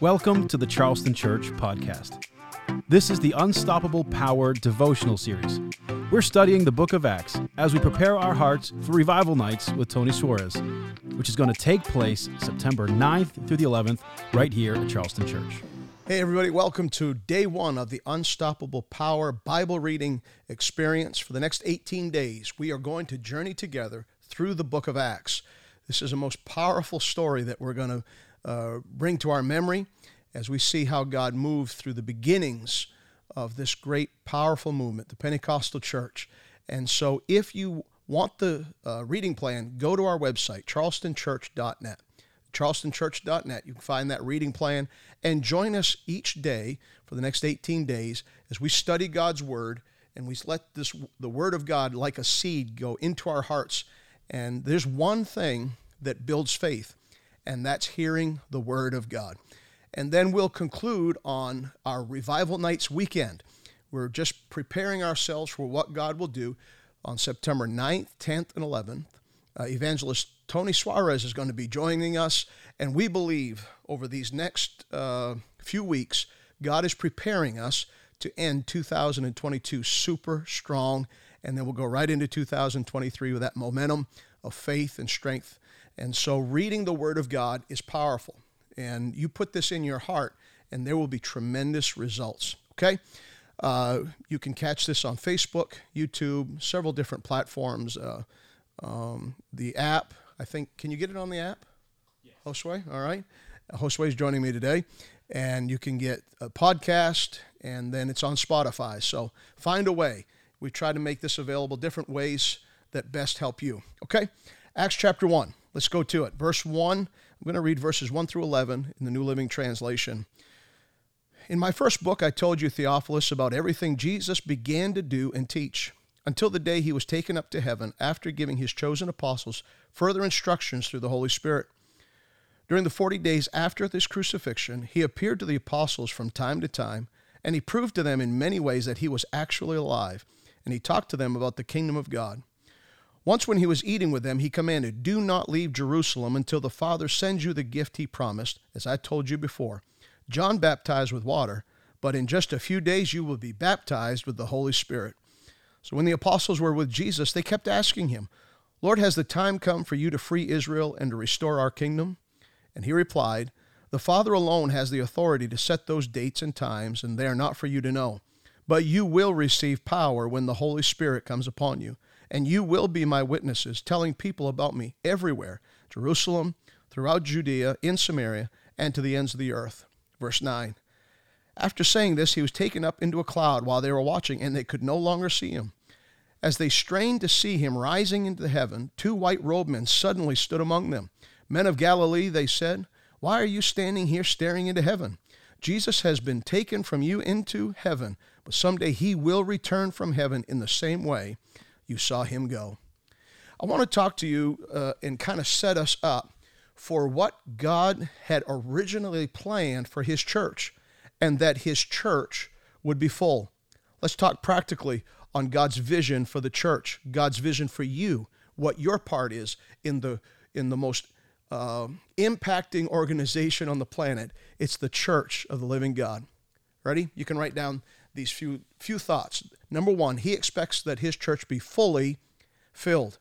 Welcome to the Charleston Church podcast. This is the Unstoppable Power devotional series. We're studying the book of Acts as we prepare our hearts for revival nights with Tony Suarez, which is going to take place September 9th through the 11th right here at Charleston Church. Hey, everybody, welcome to day one of the Unstoppable Power Bible reading experience. For the next 18 days, we are going to journey together through the book of Acts. This is a most powerful story that we're going to uh, bring to our memory as we see how God moved through the beginnings of this great, powerful movement, the Pentecostal church. And so, if you want the uh, reading plan, go to our website, charlestonchurch.net. charlestonchurch.net. You can find that reading plan and join us each day for the next 18 days as we study God's Word and we let this the Word of God, like a seed, go into our hearts. And there's one thing that builds faith, and that's hearing the Word of God. And then we'll conclude on our Revival Nights weekend. We're just preparing ourselves for what God will do on September 9th, 10th, and 11th. Uh, Evangelist Tony Suarez is going to be joining us, and we believe over these next uh, few weeks, God is preparing us to end 2022 super strong, and then we'll go right into 2023 with that momentum of faith and strength. And so, reading the Word of God is powerful and you put this in your heart, and there will be tremendous results. Okay? Uh, you can catch this on Facebook, YouTube, several different platforms. Uh, um, the app, I think, can you get it on the app? Yes. Josue, all right. Josue is joining me today, and you can get a podcast, and then it's on Spotify. So find a way. We try to make this available different ways that best help you. Okay? Acts chapter 1. Let's go to it. Verse 1, I'm going to read verses 1 through 11 in the New Living Translation. In my first book, I told you, Theophilus, about everything Jesus began to do and teach until the day he was taken up to heaven after giving his chosen apostles further instructions through the Holy Spirit. During the 40 days after this crucifixion, he appeared to the apostles from time to time, and he proved to them in many ways that he was actually alive, and he talked to them about the kingdom of God. Once, when he was eating with them, he commanded, Do not leave Jerusalem until the Father sends you the gift he promised, as I told you before. John baptized with water, but in just a few days you will be baptized with the Holy Spirit. So when the apostles were with Jesus, they kept asking him, Lord, has the time come for you to free Israel and to restore our kingdom? And he replied, The Father alone has the authority to set those dates and times, and they are not for you to know. But you will receive power when the Holy Spirit comes upon you and you will be my witnesses, telling people about me everywhere Jerusalem, throughout Judea, in Samaria, and to the ends of the earth. Verse 9. After saying this, he was taken up into a cloud while they were watching, and they could no longer see him. As they strained to see him rising into heaven, two white robed men suddenly stood among them. Men of Galilee, they said, why are you standing here staring into heaven? Jesus has been taken from you into heaven, but someday he will return from heaven in the same way you saw him go. I want to talk to you uh, and kind of set us up for what God had originally planned for his church and that his church would be full. Let's talk practically on God's vision for the church, God's vision for you, what your part is in the in the most uh, impacting organization on the planet. It's the church of the living God. Ready? You can write down these few few thoughts. Number one, he expects that his church be fully filled.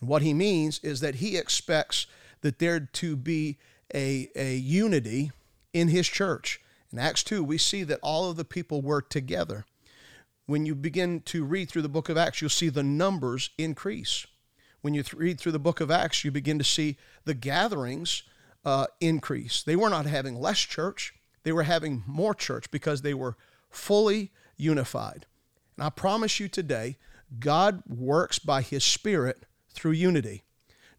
And what he means is that he expects that there to be a, a unity in his church. In Acts 2, we see that all of the people were together. When you begin to read through the book of Acts, you'll see the numbers increase. When you th- read through the book of Acts, you begin to see the gatherings uh, increase. They were not having less church, they were having more church because they were fully unified. And I promise you today, God works by His Spirit through unity.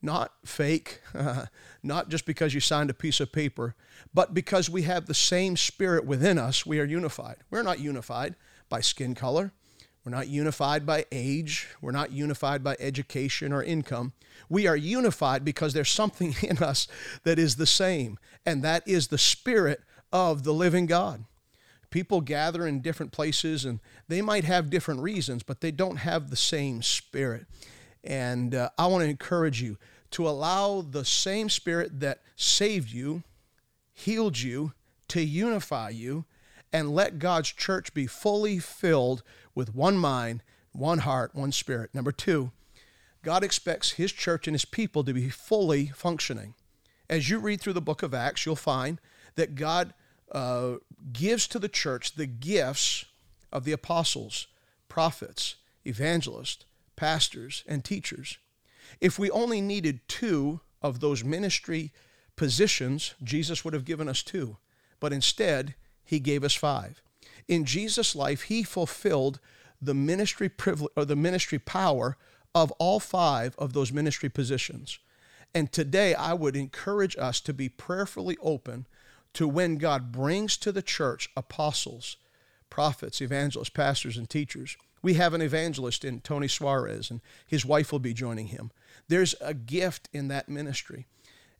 Not fake, not just because you signed a piece of paper, but because we have the same Spirit within us, we are unified. We're not unified by skin color. We're not unified by age. We're not unified by education or income. We are unified because there's something in us that is the same, and that is the Spirit of the living God. People gather in different places and they might have different reasons, but they don't have the same spirit. And uh, I want to encourage you to allow the same spirit that saved you, healed you to unify you and let God's church be fully filled with one mind, one heart, one spirit. Number two, God expects his church and his people to be fully functioning. As you read through the book of Acts, you'll find that God gives to the church the gifts of the apostles, prophets, evangelists, pastors, and teachers. If we only needed two of those ministry positions, Jesus would have given us two. But instead, he gave us five. In Jesus' life, he fulfilled the ministry privilege or the ministry power of all five of those ministry positions. And today I would encourage us to be prayerfully open to when God brings to the church apostles, prophets, evangelists, pastors, and teachers. We have an evangelist in Tony Suarez, and his wife will be joining him. There's a gift in that ministry.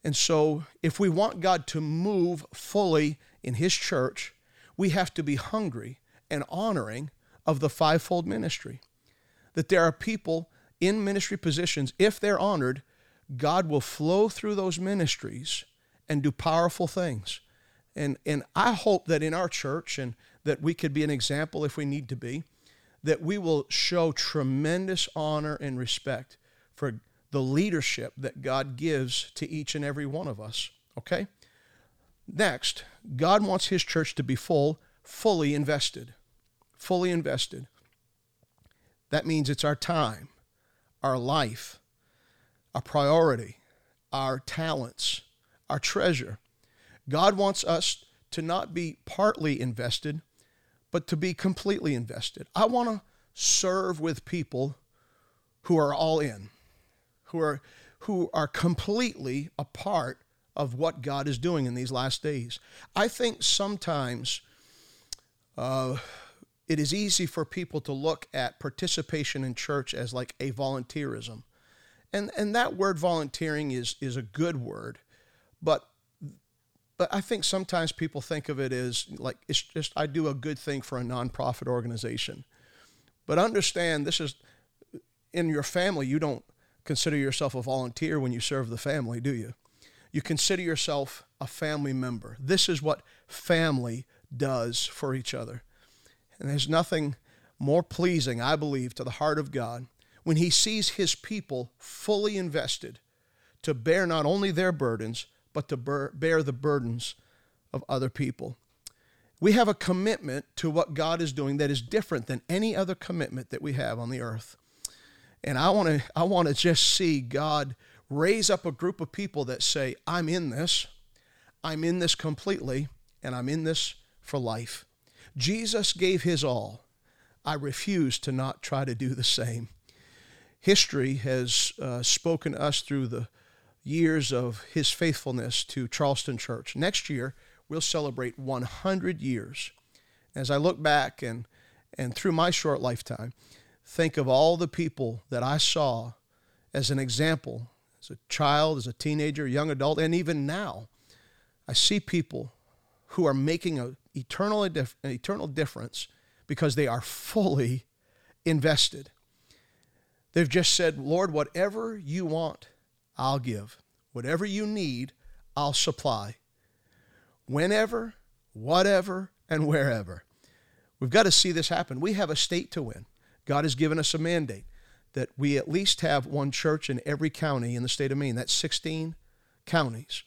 And so, if we want God to move fully in his church, we have to be hungry and honoring of the fivefold ministry. That there are people in ministry positions, if they're honored, God will flow through those ministries and do powerful things. And, and I hope that in our church, and that we could be an example if we need to be, that we will show tremendous honor and respect for the leadership that God gives to each and every one of us. Okay? Next, God wants His church to be full, fully invested. Fully invested. That means it's our time, our life, our priority, our talents, our treasure. God wants us to not be partly invested, but to be completely invested. I want to serve with people who are all in, who are who are completely a part of what God is doing in these last days. I think sometimes uh, it is easy for people to look at participation in church as like a volunteerism. And, and that word volunteering is, is a good word, but but I think sometimes people think of it as like it's just I do a good thing for a nonprofit organization. But understand this is in your family, you don't consider yourself a volunteer when you serve the family, do you? You consider yourself a family member. This is what family does for each other. And there's nothing more pleasing, I believe, to the heart of God when He sees His people fully invested to bear not only their burdens, but to bear the burdens of other people. We have a commitment to what God is doing that is different than any other commitment that we have on the earth. And I want to I want to just see God raise up a group of people that say, I'm in this. I'm in this completely, and I'm in this for life. Jesus gave his all. I refuse to not try to do the same. History has uh, spoken to us through the years of his faithfulness to Charleston Church. Next year, we'll celebrate 100 years. As I look back and, and through my short lifetime, think of all the people that I saw as an example, as a child, as a teenager, young adult, and even now. I see people who are making a eternal, an eternal difference because they are fully invested. They've just said, Lord, whatever you want, I'll give. Whatever you need, I'll supply. Whenever, whatever, and wherever. We've got to see this happen. We have a state to win. God has given us a mandate that we at least have one church in every county in the state of Maine. That's 16 counties.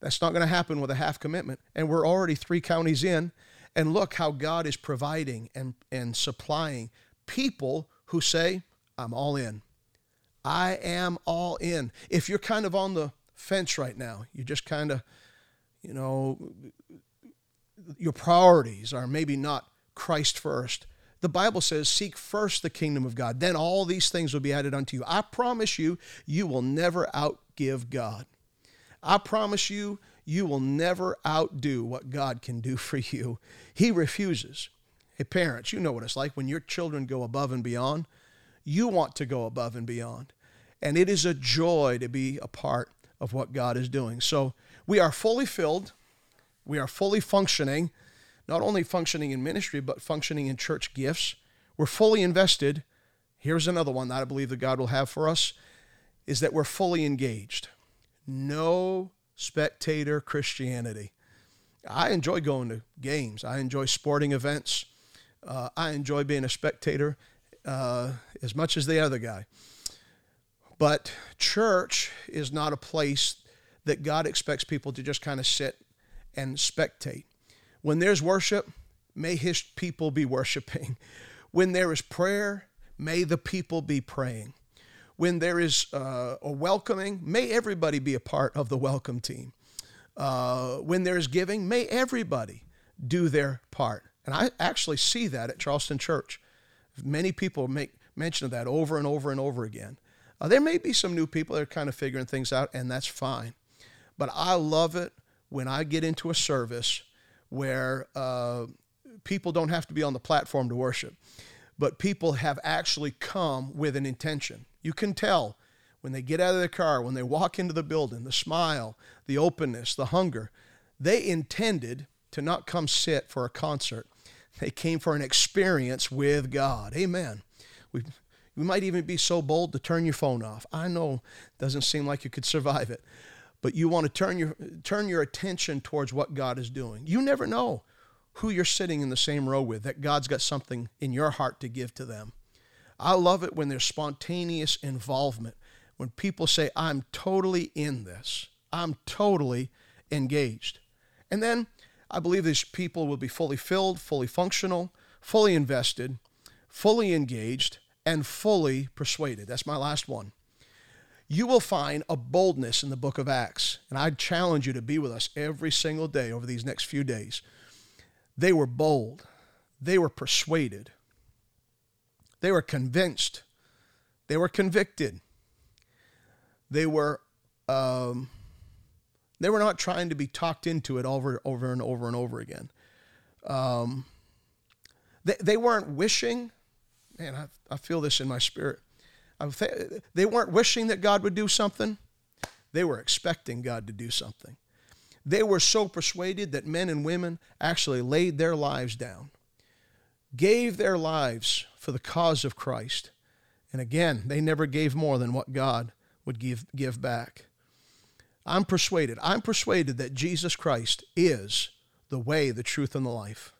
That's not going to happen with a half commitment. And we're already three counties in. And look how God is providing and, and supplying people who say, I'm all in. I am all in. If you're kind of on the fence right now, you just kind of, you know, your priorities are maybe not Christ first. The Bible says, Seek first the kingdom of God, then all these things will be added unto you. I promise you, you will never outgive God. I promise you, you will never outdo what God can do for you. He refuses. Hey, parents, you know what it's like when your children go above and beyond. You want to go above and beyond. And it is a joy to be a part of what God is doing. So we are fully filled, we are fully functioning, not only functioning in ministry, but functioning in church gifts. We're fully invested. Here's another one that I believe that God will have for us is that we're fully engaged. No spectator Christianity. I enjoy going to games. I enjoy sporting events. Uh, I enjoy being a spectator uh, as much as the other guy. But church is not a place that God expects people to just kind of sit and spectate. When there's worship, may his people be worshiping. When there is prayer, may the people be praying. When there is uh, a welcoming, may everybody be a part of the welcome team. Uh, when there's giving, may everybody do their part. And I actually see that at Charleston Church. Many people make mention of that over and over and over again. Uh, there may be some new people that are kind of figuring things out, and that's fine. But I love it when I get into a service where uh, people don't have to be on the platform to worship, but people have actually come with an intention. You can tell when they get out of their car, when they walk into the building, the smile, the openness, the hunger. They intended to not come sit for a concert. They came for an experience with God. Amen. We, we might even be so bold to turn your phone off. I know it doesn't seem like you could survive it, but you want to turn your, turn your attention towards what God is doing. You never know who you're sitting in the same row with, that God's got something in your heart to give to them. I love it when there's spontaneous involvement, when people say, I'm totally in this, I'm totally engaged. And then I believe these people will be fully filled, fully functional, fully invested, fully engaged, and fully persuaded. That's my last one. You will find a boldness in the book of Acts. And I challenge you to be with us every single day over these next few days. They were bold, they were persuaded, they were convinced, they were convicted, they were. Um, they were not trying to be talked into it over, over and over and over again. Um, they, they weren't wishing man, I, I feel this in my spirit. Th- they weren't wishing that God would do something, they were expecting God to do something. They were so persuaded that men and women actually laid their lives down, gave their lives for the cause of Christ. And again, they never gave more than what God would give, give back. I'm persuaded. I'm persuaded that Jesus Christ is the way, the truth, and the life.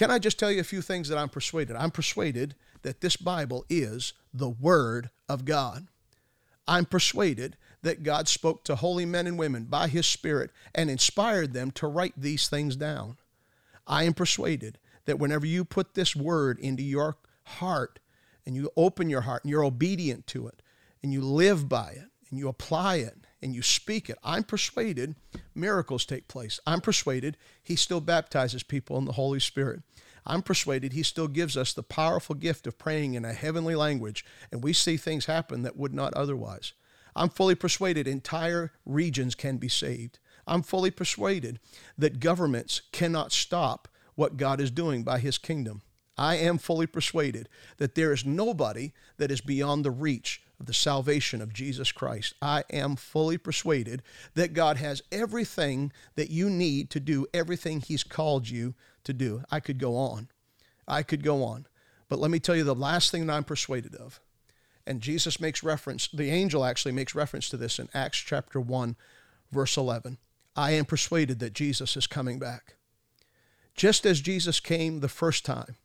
Can I just tell you a few things that I'm persuaded? I'm persuaded that this Bible is the Word of God. I'm persuaded that God spoke to holy men and women by His Spirit and inspired them to write these things down. I am persuaded that whenever you put this Word into your heart and you open your heart and you're obedient to it and you live by it and you apply it and you speak it, I'm persuaded miracles take place. I'm persuaded he still baptizes people in the Holy Spirit. I'm persuaded he still gives us the powerful gift of praying in a heavenly language, and we see things happen that would not otherwise. I'm fully persuaded entire regions can be saved. I'm fully persuaded that governments cannot stop what God is doing by his kingdom. I am fully persuaded that there is nobody that is beyond the reach of the salvation of Jesus Christ. I am fully persuaded that God has everything that you need to do everything He's called you to do. I could go on. I could go on. But let me tell you the last thing that I'm persuaded of. And Jesus makes reference, the angel actually makes reference to this in Acts chapter 1, verse 11. I am persuaded that Jesus is coming back. Just as Jesus came the first time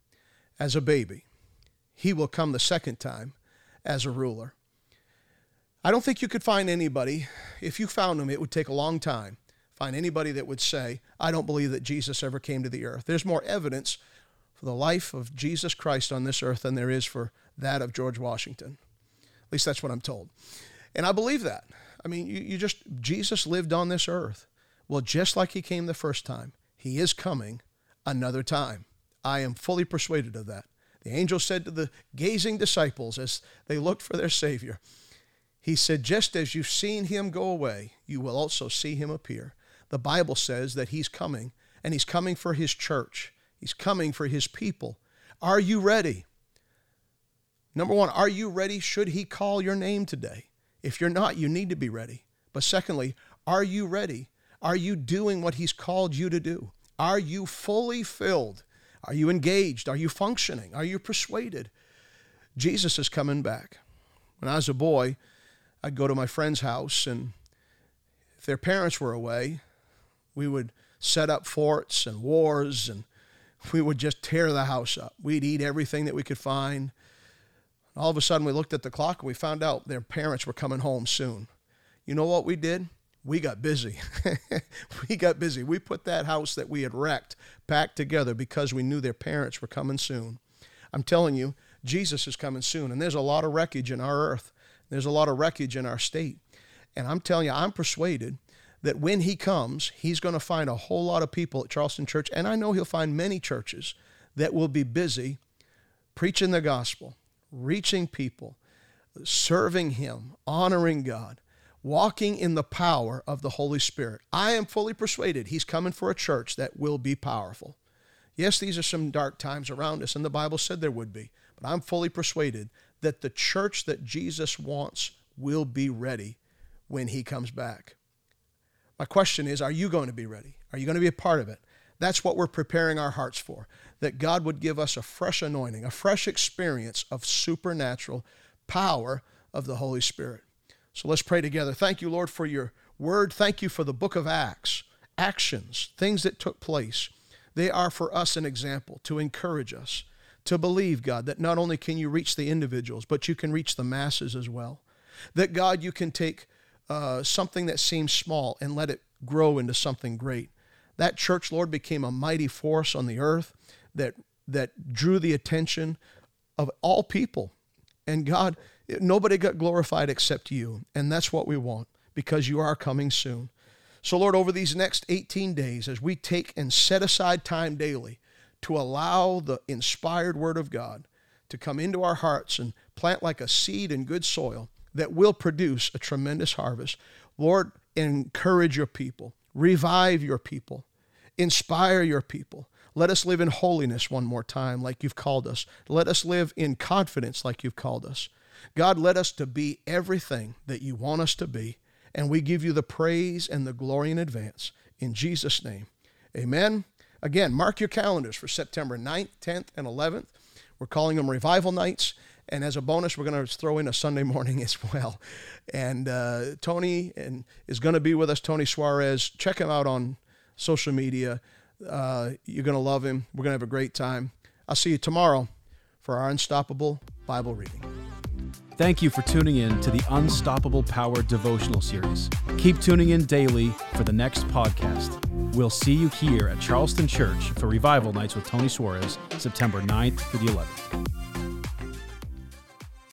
as a baby, he will come the second time as a ruler. I don't think you could find anybody, if you found them, it would take a long time, find anybody that would say, I don't believe that Jesus ever came to the earth. There's more evidence for the life of Jesus Christ on this earth than there is for that of George Washington. At least that's what I'm told. And I believe that. I mean, you, you just, Jesus lived on this earth. Well, just like he came the first time, he is coming another time. I am fully persuaded of that. The angel said to the gazing disciples as they looked for their Savior, he said, Just as you've seen him go away, you will also see him appear. The Bible says that he's coming, and he's coming for his church, he's coming for his people. Are you ready? Number one, are you ready? Should he call your name today? If you're not, you need to be ready. But secondly, are you ready? Are you doing what he's called you to do? Are you fully filled? Are you engaged? Are you functioning? Are you persuaded? Jesus is coming back. When I was a boy, I'd go to my friend's house, and if their parents were away, We would set up forts and wars, and we would just tear the house up. We'd eat everything that we could find. All of a sudden, we looked at the clock and we found out their parents were coming home soon. You know what we did? We got busy. we got busy. We put that house that we had wrecked back together because we knew their parents were coming soon. I'm telling you, Jesus is coming soon, and there's a lot of wreckage in our earth. There's a lot of wreckage in our state. And I'm telling you, I'm persuaded that when he comes, he's going to find a whole lot of people at Charleston Church, and I know he'll find many churches that will be busy preaching the gospel, reaching people, serving him, honoring God, walking in the power of the Holy Spirit. I am fully persuaded he's coming for a church that will be powerful. Yes, these are some dark times around us, and the Bible said there would be, but I'm fully persuaded that the church that Jesus wants will be ready when he comes back. My question is, are you going to be ready? Are you going to be a part of it? That's what we're preparing our hearts for. That God would give us a fresh anointing, a fresh experience of supernatural power of the Holy Spirit. So let's pray together. Thank you, Lord, for your word. Thank you for the book of Acts, actions, things that took place. They are for us an example to encourage us to believe, God, that not only can you reach the individuals, but you can reach the masses as well. That, God, you can take uh, something that seems small and let it grow into something great. That church, Lord, became a mighty force on the earth that, that drew the attention of all people. And God, nobody got glorified except you. And that's what we want because you are coming soon. So, Lord, over these next 18 days, as we take and set aside time daily to allow the inspired Word of God to come into our hearts and plant like a seed in good soil, that will produce a tremendous harvest. Lord, encourage your people, revive your people, inspire your people. Let us live in holiness one more time, like you've called us. Let us live in confidence, like you've called us. God, let us to be everything that you want us to be, and we give you the praise and the glory in advance. In Jesus' name, amen. Again, mark your calendars for September 9th, 10th, and 11th. We're calling them revival nights. And as a bonus, we're going to throw in a Sunday morning as well. And uh, Tony and is going to be with us, Tony Suarez. Check him out on social media. Uh, you're going to love him. We're going to have a great time. I'll see you tomorrow for our Unstoppable Bible reading. Thank you for tuning in to the Unstoppable Power devotional series. Keep tuning in daily for the next podcast. We'll see you here at Charleston Church for Revival Nights with Tony Suarez, September 9th through the 11th.